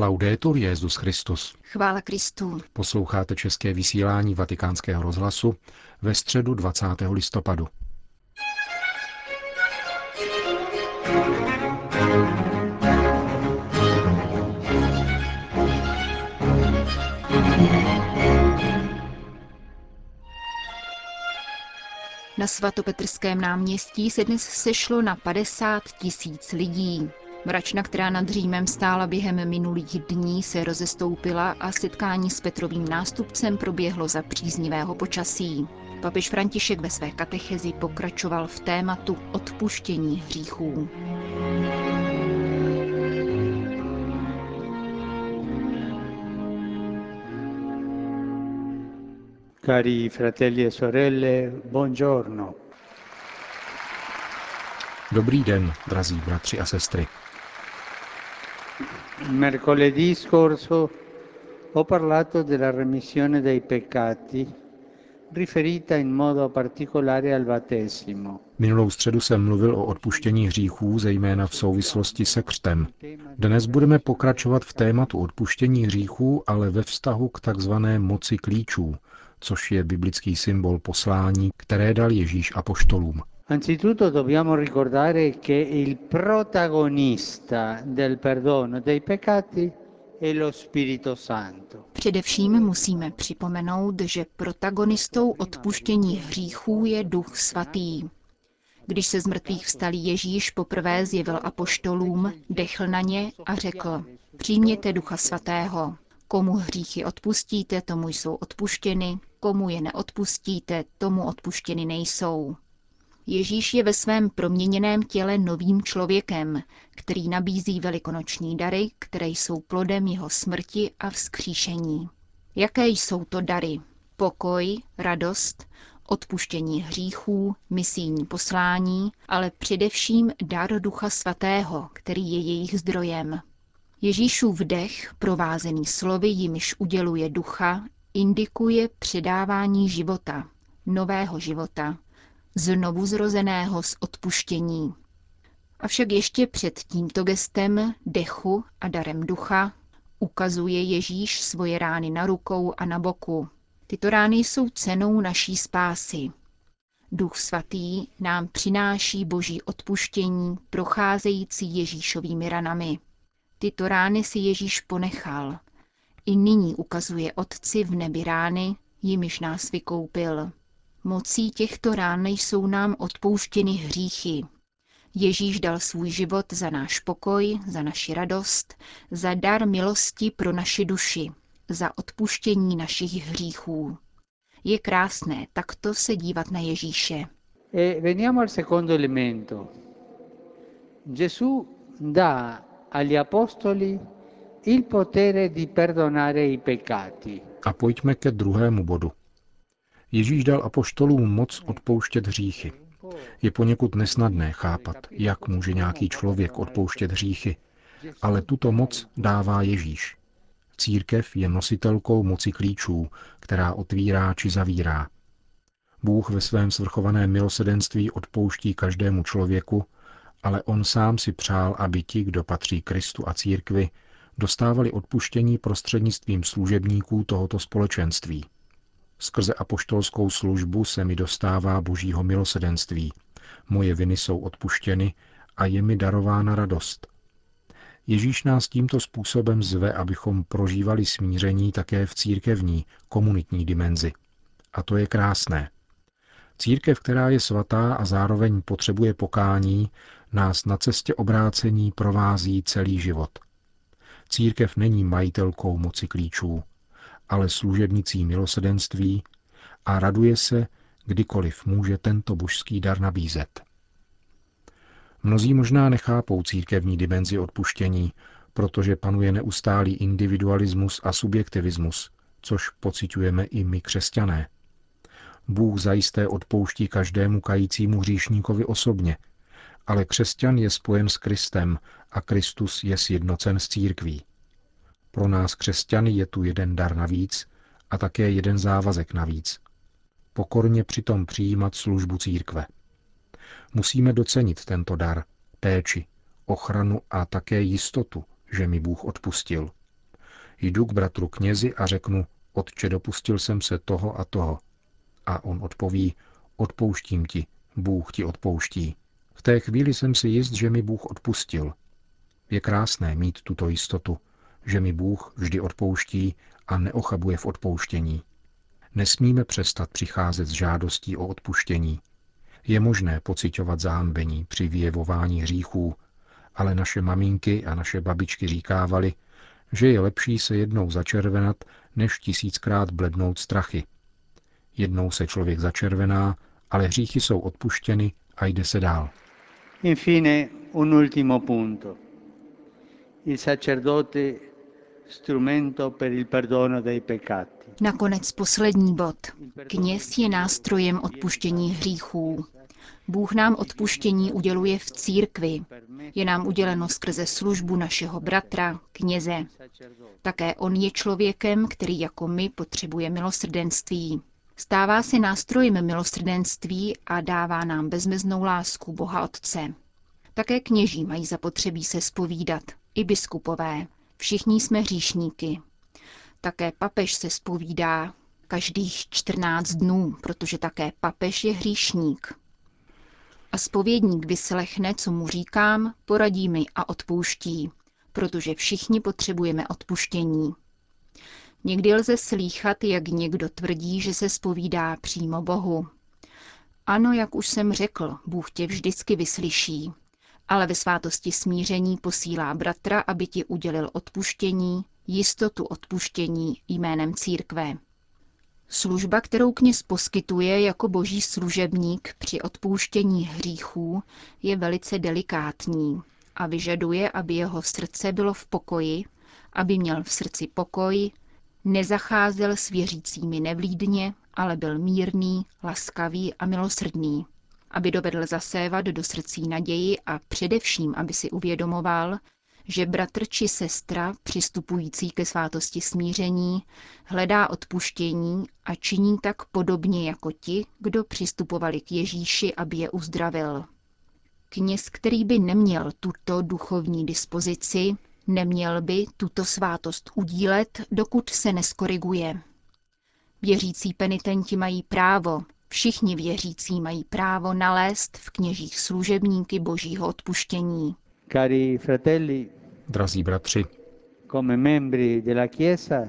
Laudetur Jezus Christus. Chvála Kristu. Posloucháte české vysílání Vatikánského rozhlasu ve středu 20. listopadu. Na svatopetrském náměstí se dnes sešlo na 50 tisíc lidí. Mračna, která nad Římem stála během minulých dní, se rozestoupila a setkání s Petrovým nástupcem proběhlo za příznivého počasí. Papež František ve své katechezi pokračoval v tématu odpuštění hříchů. Cari fratelli e sorelle, buongiorno. Dobrý den, drazí bratři a sestry. Mercoledì scorso ho parlato della remissione dei peccati riferita in modo particolare al battesimo. Minulou středu jsem mluvil o odpuštění hříchů, zejména v souvislosti se křtem. Dnes budeme pokračovat v tématu odpuštění hříchů, ale ve vztahu k takzvané moci klíčů, což je biblický symbol poslání, které dal Ježíš apoštolům. Anzitutto dobbiamo ricordare che il protagonista del perdono dei peccati è lo Spirito Santo. Především musíme připomenout, že protagonistou odpuštění hříchů je Duch Svatý. Když se z mrtvých vstalý Ježíš poprvé zjevil apoštolům, dechl na ně a řekl, přijměte Ducha Svatého. Komu hříchy odpustíte, tomu jsou odpuštěny, komu je neodpustíte, tomu odpuštěny nejsou. Ježíš je ve svém proměněném těle novým člověkem, který nabízí velikonoční dary, které jsou plodem jeho smrti a vzkříšení. Jaké jsou to dary? Pokoj, radost, odpuštění hříchů, misijní poslání, ale především dar Ducha Svatého, který je jejich zdrojem. Ježíšův dech, provázený slovy, jimiž uděluje ducha, indikuje předávání života, nového života, znovu zrozeného z odpuštění. Avšak ještě před tímto gestem dechu a darem ducha ukazuje Ježíš svoje rány na rukou a na boku. Tyto rány jsou cenou naší spásy. Duch svatý nám přináší boží odpuštění procházející Ježíšovými ranami. Tyto rány si Ježíš ponechal. I nyní ukazuje Otci v nebi rány, jimiž nás vykoupil. Mocí těchto rán jsou nám odpouštěny hříchy. Ježíš dal svůj život za náš pokoj, za naši radost, za dar milosti pro naši duši, za odpuštění našich hříchů. Je krásné takto se dívat na Ježíše. E veniamo al secondo elemento. Gesù dà agli apostoli il potere di perdonare i peccati. A pojďme ke druhému bodu. Ježíš dal apoštolům moc odpouštět hříchy. Je poněkud nesnadné chápat, jak může nějaký člověk odpouštět hříchy, ale tuto moc dává Ježíš. Církev je nositelkou moci klíčů, která otvírá či zavírá. Bůh ve svém svrchovaném milosedenství odpouští každému člověku, ale on sám si přál, aby ti, kdo patří Kristu a církvi, dostávali odpuštění prostřednictvím služebníků tohoto společenství – Skrze apoštolskou službu se mi dostává božího milosedenství. Moje viny jsou odpuštěny a je mi darována radost. Ježíš nás tímto způsobem zve, abychom prožívali smíření také v církevní, komunitní dimenzi. A to je krásné. Církev, která je svatá a zároveň potřebuje pokání, nás na cestě obrácení provází celý život. Církev není majitelkou moci klíčů, ale služebnicí milosedenství a raduje se, kdykoliv může tento božský dar nabízet. Mnozí možná nechápou církevní dimenzi odpuštění, protože panuje neustálý individualismus a subjektivismus, což pociťujeme i my křesťané. Bůh zajisté odpouští každému kajícímu hříšníkovi osobně, ale křesťan je spojen s Kristem a Kristus je sjednocen s církví. Pro nás křesťany je tu jeden dar navíc a také jeden závazek navíc. Pokorně přitom přijímat službu církve. Musíme docenit tento dar, péči, ochranu a také jistotu, že mi Bůh odpustil, Jdu k bratru knězi a řeknu, otče, dopustil jsem se toho a toho. A on odpoví, odpouštím ti, Bůh ti odpouští. V té chvíli jsem si jist, že mi Bůh odpustil. Je krásné mít tuto jistotu, že mi Bůh vždy odpouští a neochabuje v odpouštění. Nesmíme přestat přicházet s žádostí o odpuštění. Je možné pocitovat zahambení při vyjevování hříchů, ale naše maminky a naše babičky říkávali, že je lepší se jednou začervenat, než tisíckrát blednout strachy. Jednou se člověk začervená, ale hříchy jsou odpuštěny a jde se dál. Infine, un ultimo punto. Il sacerdote Nakonec poslední bod. Kněz je nástrojem odpuštění hříchů. Bůh nám odpuštění uděluje v církvi. Je nám uděleno skrze službu našeho bratra, kněze. Také on je člověkem, který jako my potřebuje milosrdenství. Stává se nástrojem milosrdenství a dává nám bezmeznou lásku Boha Otce. Také kněží mají zapotřebí se spovídat, i biskupové. Všichni jsme hříšníky. Také papež se spovídá každých 14 dnů, protože také papež je hříšník. A spovědník vyslechne, co mu říkám, poradí mi a odpouští, protože všichni potřebujeme odpuštění. Někdy lze slýchat, jak někdo tvrdí, že se spovídá přímo Bohu. Ano, jak už jsem řekl, Bůh tě vždycky vyslyší, ale ve svátosti smíření posílá bratra, aby ti udělil odpuštění, jistotu odpuštění jménem církve. Služba, kterou kněz poskytuje jako boží služebník při odpouštění hříchů, je velice delikátní a vyžaduje, aby jeho srdce bylo v pokoji, aby měl v srdci pokoj, nezacházel s věřícími nevlídně, ale byl mírný, laskavý a milosrdný, aby dovedl zasévat do srdcí naději a především, aby si uvědomoval, že bratr či sestra, přistupující ke svátosti smíření, hledá odpuštění a činí tak podobně jako ti, kdo přistupovali k Ježíši, aby je uzdravil. Kněz, který by neměl tuto duchovní dispozici, neměl by tuto svátost udílet, dokud se neskoriguje. Věřící penitenti mají právo, všichni věřící mají právo nalézt v kněžích služebníky božího odpuštění. Cari fratelli, Drazí bratři, come membri della Chiesa,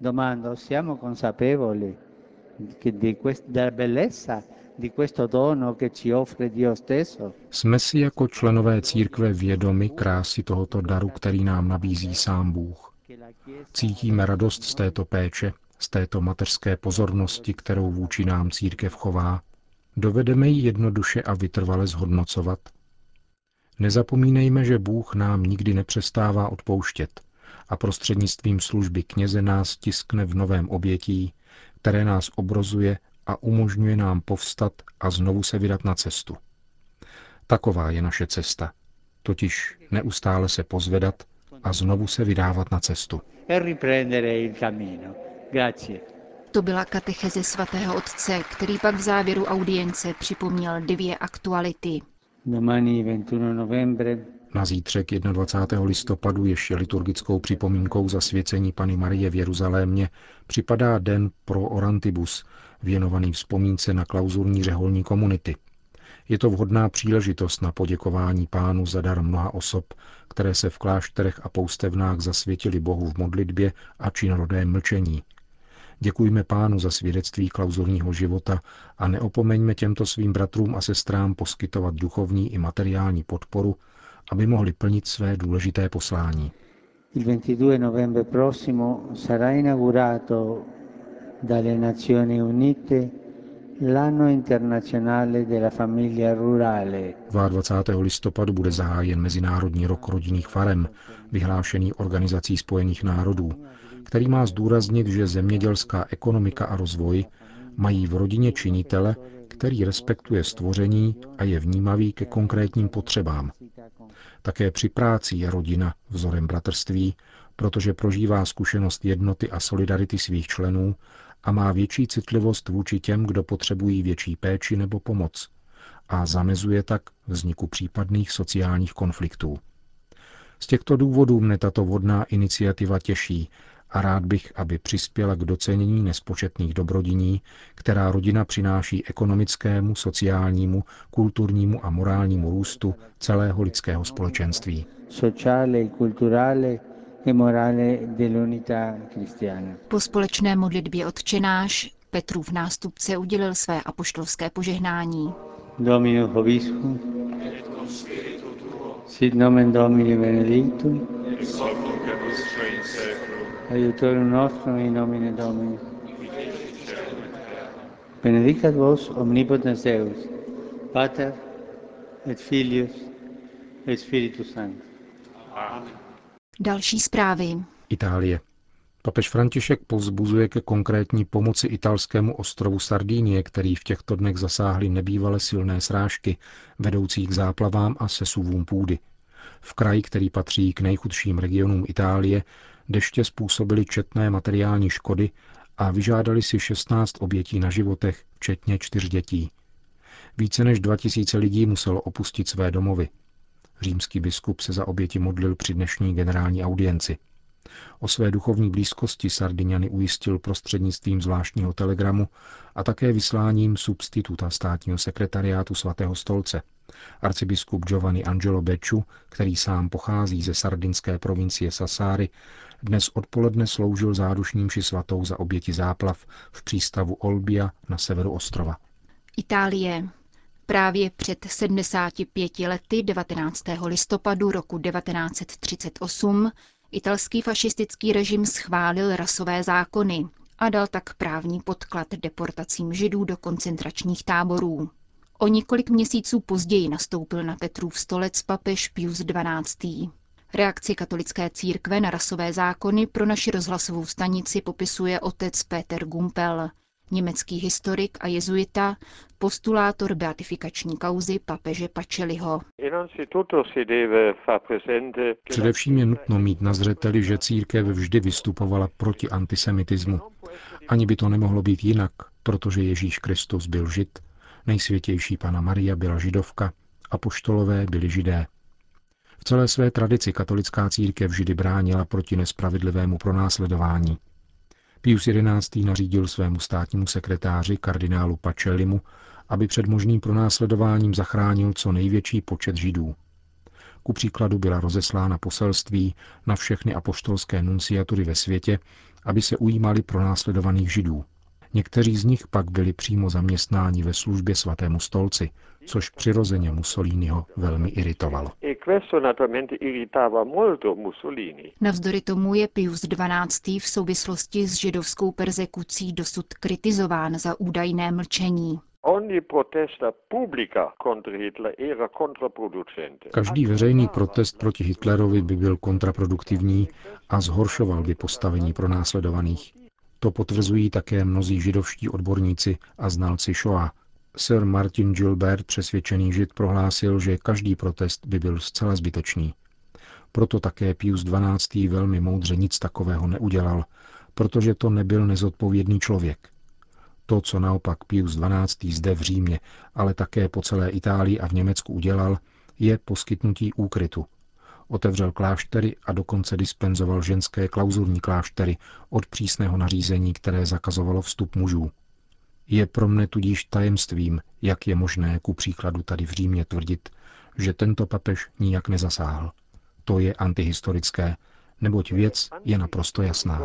domando, siamo consapevoli che di quest- della bellezza di questo dono che ci offre Dio stesso? jsme si jako členové církve vědomi krásy tohoto daru, který nám nabízí sám Bůh. Cítíme radost z této péče, z této mateřské pozornosti, kterou vůči nám církev chová. Dovedeme ji jednoduše a vytrvale zhodnocovat? Nezapomínejme, že Bůh nám nikdy nepřestává odpouštět a prostřednictvím služby kněze nás tiskne v novém obětí, které nás obrozuje a umožňuje nám povstat a znovu se vydat na cestu. Taková je naše cesta, totiž neustále se pozvedat a znovu se vydávat na cestu. Grazie. To byla katecheze svatého otce, který pak v závěru audience připomněl dvě aktuality. Domani 21 novembre Na zítřek 21. listopadu ještě liturgickou připomínkou zasvěcení Pany Marie v Jeruzalémě připadá den pro Orantibus, věnovaný vzpomínce na klauzurní řeholní komunity. Je to vhodná příležitost na poděkování pánu za dar mnoha osob, které se v klášterech a poustevnách zasvětili Bohu v modlitbě a činorodém mlčení. Děkujme pánu za svědectví klauzurního života a neopomeňme těmto svým bratrům a sestrám poskytovat duchovní i materiální podporu, aby mohli plnit své důležité poslání. Il 22 novembre prossimo sarà inaugurato dalle Nazioni Unite l'anno internazionale della famiglia rurale. 22. listopadu bude zahájen Mezinárodní rok rodinných farem, vyhlášený Organizací spojených národů, který má zdůraznit, že zemědělská ekonomika a rozvoj mají v rodině činitele, který respektuje stvoření a je vnímavý ke konkrétním potřebám. Také při práci je rodina vzorem bratrství, protože prožívá zkušenost jednoty a solidarity svých členů a má větší citlivost vůči těm, kdo potřebují větší péči nebo pomoc a zamezuje tak vzniku případných sociálních konfliktů. Z těchto důvodů mne tato vodná iniciativa těší a rád bych, aby přispěla k docenění nespočetných dobrodiní, která rodina přináší ekonomickému, sociálnímu, kulturnímu a morálnímu růstu celého lidského společenství. sociale, culturale e morale dell'unità cristiana. Po společné modlitbě odčenáš Petrův nástupce udělil své apoštolské požehnání. Dominus vobiscum, sit nomen Domini benedictum, aiutorium nostrum in nomine Domini. Benedicat vos omnipotens Deus, Pater et Filius et Spiritus Sanctus. Další zprávy. Itálie. Papež František povzbuzuje ke konkrétní pomoci italskému ostrovu Sardínie, který v těchto dnech zasáhly nebývale silné srážky, vedoucí k záplavám a sesuvům půdy. V kraji, který patří k nejchudším regionům Itálie, deště způsobily četné materiální škody a vyžádali si 16 obětí na životech, včetně čtyř dětí. Více než 2000 lidí muselo opustit své domovy. Římský biskup se za oběti modlil při dnešní generální audienci. O své duchovní blízkosti Sardiniany ujistil prostřednictvím zvláštního telegramu a také vysláním substituta státního sekretariátu svatého stolce. Arcibiskup Giovanni Angelo Becciu, který sám pochází ze sardinské provincie Sassari, dnes odpoledne sloužil zádušním ši svatou za oběti záplav v přístavu Olbia na severu ostrova. Itálie. Právě před 75 lety 19. listopadu roku 1938 italský fašistický režim schválil rasové zákony a dal tak právní podklad deportacím židů do koncentračních táborů. O několik měsíců později nastoupil na Petrův stolec papež Pius XII. Reakci katolické církve na rasové zákony pro naši rozhlasovou stanici popisuje otec Peter Gumpel, německý historik a jezuita, postulátor beatifikační kauzy papeže Pačeliho. Především je nutno mít na zřeteli, že církev vždy vystupovala proti antisemitismu. Ani by to nemohlo být jinak, protože Ježíš Kristus byl žid, nejsvětější Pana Maria byla židovka a poštolové byli židé. V celé své tradici katolická církev vždy bránila proti nespravedlivému pronásledování. Pius XI. nařídil svému státnímu sekretáři kardinálu Pacellimu, aby před možným pronásledováním zachránil co největší počet židů. Ku příkladu byla rozeslána poselství na všechny apoštolské nunciatury ve světě, aby se ujímali pronásledovaných židů. Někteří z nich pak byli přímo zaměstnáni ve službě svatému stolci, což přirozeně Mussoliniho velmi iritovalo. Navzdory tomu je Pius XII. v souvislosti s židovskou persekucí dosud kritizován za údajné mlčení. Každý veřejný protest proti Hitlerovi by byl kontraproduktivní a zhoršoval by postavení pro následovaných. To potvrzují také mnozí židovští odborníci a znalci Shoah. Sir Martin Gilbert, přesvědčený žid, prohlásil, že každý protest by byl zcela zbytečný. Proto také Pius XII. velmi moudře nic takového neudělal, protože to nebyl nezodpovědný člověk. To, co naopak Pius XII. zde v Římě, ale také po celé Itálii a v Německu udělal, je poskytnutí úkrytu, Otevřel kláštery a dokonce dispenzoval ženské klauzurní kláštery od přísného nařízení, které zakazovalo vstup mužů. Je pro mne tudíž tajemstvím, jak je možné ku příkladu tady v Římě tvrdit, že tento papež nijak nezasáhl. To je antihistorické, neboť věc je naprosto jasná.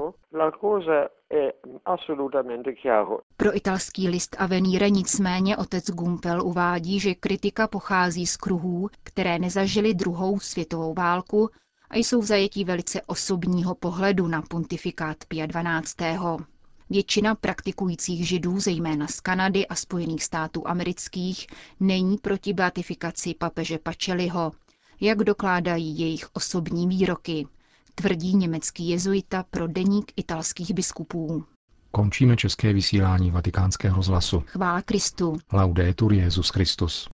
Pro italský list Avenire nicméně otec Gumpel uvádí, že kritika pochází z kruhů, které nezažili druhou světovou válku a jsou v zajetí velice osobního pohledu na pontifikát Pia XII. Většina praktikujících židů, zejména z Kanady a Spojených států amerických, není proti beatifikaci papeže Pačeliho, jak dokládají jejich osobní výroky, tvrdí německý jezuita pro deník italských biskupů. Končíme české vysílání vatikánského rozhlasu. Chvála Kristu. Laudetur Jezus Christus.